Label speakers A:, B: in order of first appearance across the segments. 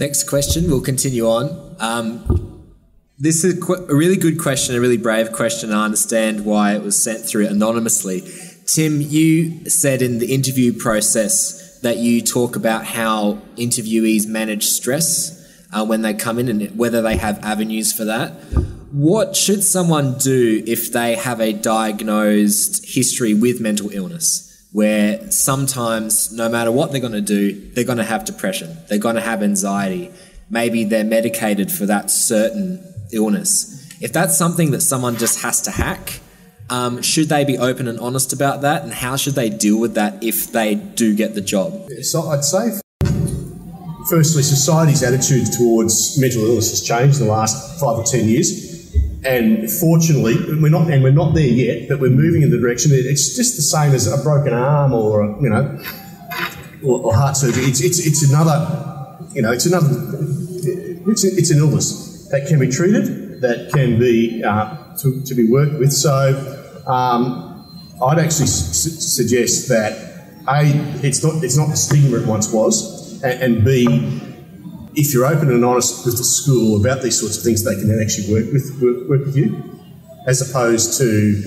A: Next question, we'll continue on. Um, this is a really good question, a really brave question. I understand why it was sent through anonymously. Tim, you said in the interview process that you talk about how interviewees manage stress uh, when they come in and whether they have avenues for that. What should someone do if they have a diagnosed history with mental illness? Where sometimes, no matter what they're going to do, they're going to have depression, they're going to have anxiety. Maybe they're medicated for that certain illness. If that's something that someone just has to hack, um, should they be open and honest about that? And how should they deal with that if they do get the job?
B: So I'd say, firstly, society's attitude towards mental illness has changed in the last five or ten years. And fortunately, we're not, and we're not there yet, but we're moving in the direction. It's just the same as a broken arm or, a, you know, or, or heart surgery. It's, it's, it's another, you know, it's another, it's, it's an illness that can be treated, that can be uh, to, to be worked with. So um, I'd actually su- suggest that a it's not it's not the stigma it once was, and, and b if you're open and honest with the school about these sorts of things, they can then actually work with work, work with you, as opposed to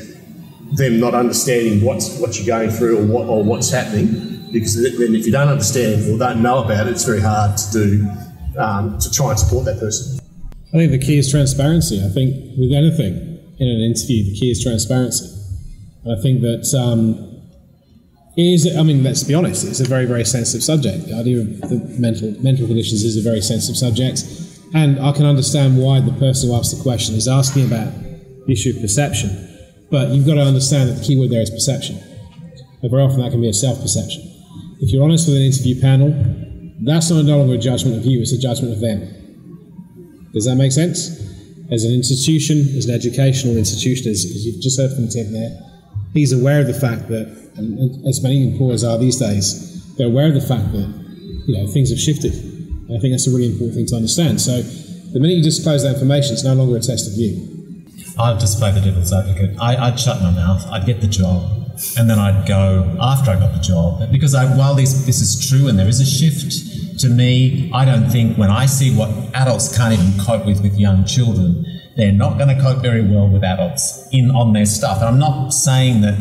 B: them not understanding what's what you're going through or what or what's happening. Because then, if you don't understand or don't know about it, it's very hard to do um, to try and support that person.
C: I think the key is transparency. I think with anything, in an interview, the key is transparency. I think that um, is, I mean, let's be honest, it's a very, very sensitive subject. The idea of the mental, mental conditions is a very sensitive subject. And I can understand why the person who asked the question is asking about the issue of perception. But you've got to understand that the key word there is perception. And very often that can be a self perception. If you're honest with an interview panel, that's not no longer a judgment of you, it's a judgment of them. Does that make sense? as an institution, as an educational institution, as, as you've just heard from Tim there, he's aware of the fact that, and as many employers are these days, they're aware of the fact that you know things have shifted. And I think that's a really important thing to understand. So the minute you disclose that information, it's no longer a test of you.
D: I'd just the devil's advocate. I, would shut my mouth. I'd get the job, and then I'd go after I got the job because I, while this this is true and there is a shift to me, I don't think when I see what adults can't even cope with with young children, they're not going to cope very well with adults in on their stuff. And I'm not saying that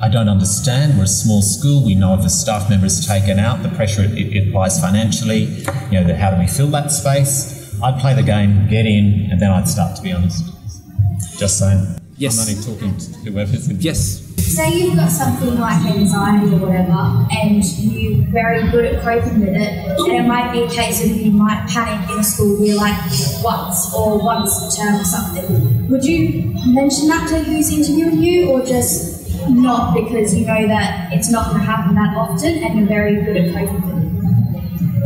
D: I don't understand. We're a small school. We know if a staff member is taken out, the pressure it, it applies financially. You know, the, how do we fill that space? I'd play the game, get in, and then I'd start. To be honest, just saying.
A: Yes.
D: I'm only talking to whoever's in.
A: Yes
E: say you've got something like anxiety or whatever, and you're very good at coping with it, and it might be a case of you might panic in a school year like once or once a term or something. Would you mention that to who's interviewing you, or just not because you know that it's not going to happen that often and you're very good at coping with it?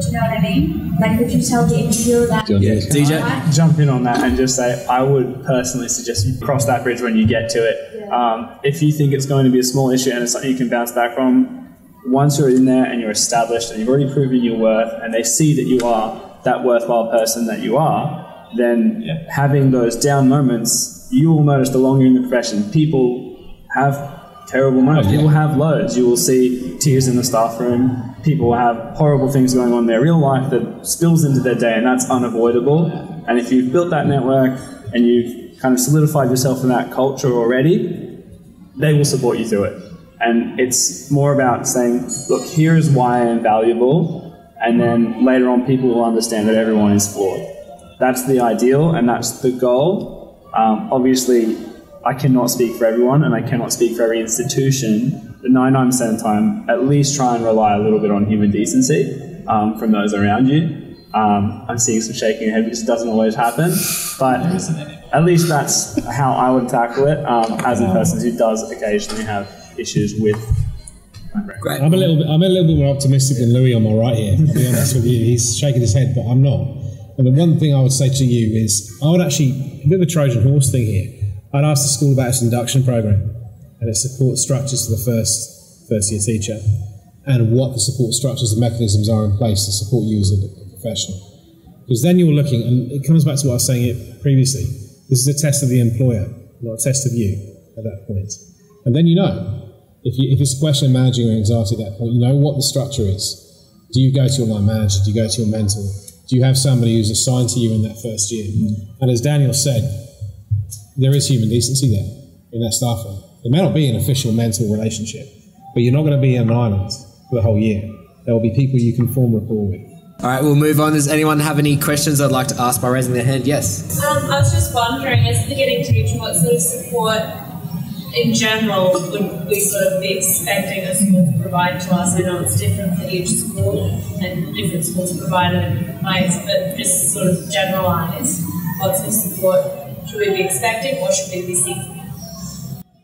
E: Do you know what I mean? Like, would you tell the interviewer that?
A: Yeah, DJ.
F: Jump in on that and just say, I would personally suggest you cross that bridge when you get to it. Yeah. Um, if you think it's going to be a small issue and it's something you can bounce back from, once you're in there and you're established and you've already proven your worth and they see that you are that worthwhile person that you are, then yeah. having those down moments, you will notice the longer you're in the profession, people have terrible moments. People have lows. You will see tears in the staff room. People have horrible things going on in their real life that spills into their day, and that's unavoidable. And if you've built that network and you've kind of solidified yourself in that culture already, they will support you through it. And it's more about saying, look, here is why I am valuable. And then later on, people will understand that everyone is flawed. That's the ideal and that's the goal. Um, obviously, I cannot speak for everyone and I cannot speak for every institution, but 99% of the time, at least try and rely a little bit on human decency um, from those around you. Um, I'm seeing some shaking head, which doesn't always happen, but at least that's how I would tackle it um, as a person who does occasionally have issues with
C: Great. I'm a little bit. I'm a little bit more optimistic than Louis on my right here. I'll be honest with you. He's shaking his head, but I'm not. And the one thing I would say to you is, I would actually a bit of a Trojan horse thing here. I'd ask the school about its induction program and its support structures for the first first year teacher and what the support structures and mechanisms are in place to support you as a professional. Because then you're looking, and it comes back to what I was saying previously. This is a test of the employer, not a test of you at that point. And then you know. If, you, if it's a question of managing your anxiety at that point, you know what the structure is. Do you go to your line manager? Do you go to your mentor? Do you have somebody who's assigned to you in that first year? Mm. And as Daniel said, there is human decency there in that staff room. It may not be an official mental relationship, but you're not going to be on an island for the whole year. There will be people you can form rapport with.
A: All right, we'll move on. Does anyone have any questions I'd like to ask by raising their hand? Yes.
G: Um, I was just wondering, as the beginning teacher, what sort of support in general would we sort of be expecting a school to provide to us? I know it's different for each school and different schools provide it in different ways, but just sort of generalise what sort of support should we be expecting or should we be seeking?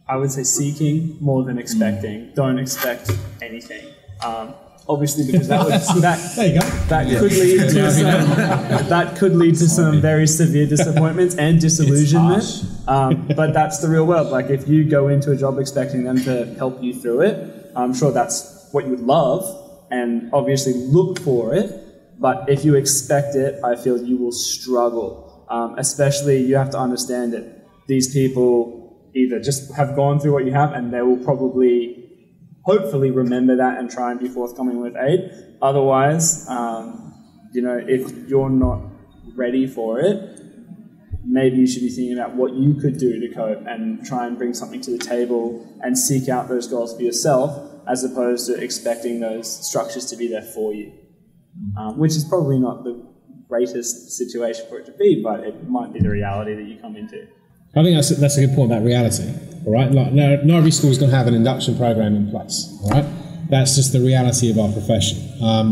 F: I would say seeking more than expecting. Don't expect anything. Um, obviously, because that would that
C: There you go.
F: that could lead to some, that could lead to some very severe disappointments and disillusionment. Um, but that's the real world. Like if you go into a job expecting them to help you through it, I'm sure that's what you would love and obviously look for it. But if you expect it, I feel you will struggle. Um, especially, you have to understand that these people either just have gone through what you have and they will probably hopefully remember that and try and be forthcoming with aid. Otherwise, um, you know, if you're not ready for it, maybe you should be thinking about what you could do to cope and try and bring something to the table and seek out those goals for yourself as opposed to expecting those structures to be there for you, um, which is probably not the greatest situation for it to be, but it might be the reality that you come into.
C: I think that's a, that's a good point about reality. All right, like, no, not every school is going to have an induction program in place. All right, that's just the reality of our profession. Um,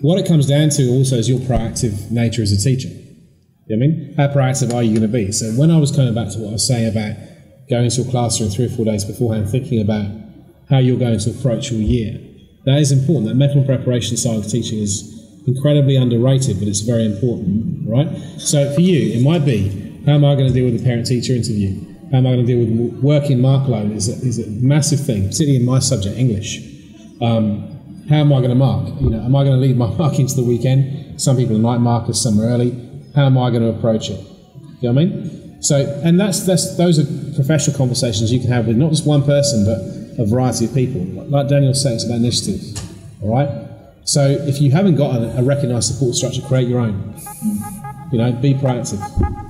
C: what it comes down to also is your proactive nature as a teacher. You know I mean? How proactive are you going to be? So when I was coming back to what I was saying about going to a classroom three or four days beforehand, thinking about how you're going to approach your year, that is important. That mental preparation side of teaching is incredibly underrated, but it's very important, right? So for you, it might be how am I going to deal with the parent-teacher interview? How am I going to deal with working mark load? Is a, is a massive thing, particularly in my subject, English. Um, how am I going to mark? You know, am I going to leave my mark into the weekend? Some people night markers, some are early. How am I going to approach it? You know what I mean? So, and that's that's those are professional conversations you can have with not just one person, but a variety of people. Like Daniel said, it's about initiative. All right. So, if you haven't got a, a recognised support structure, create your own. You know, be proactive.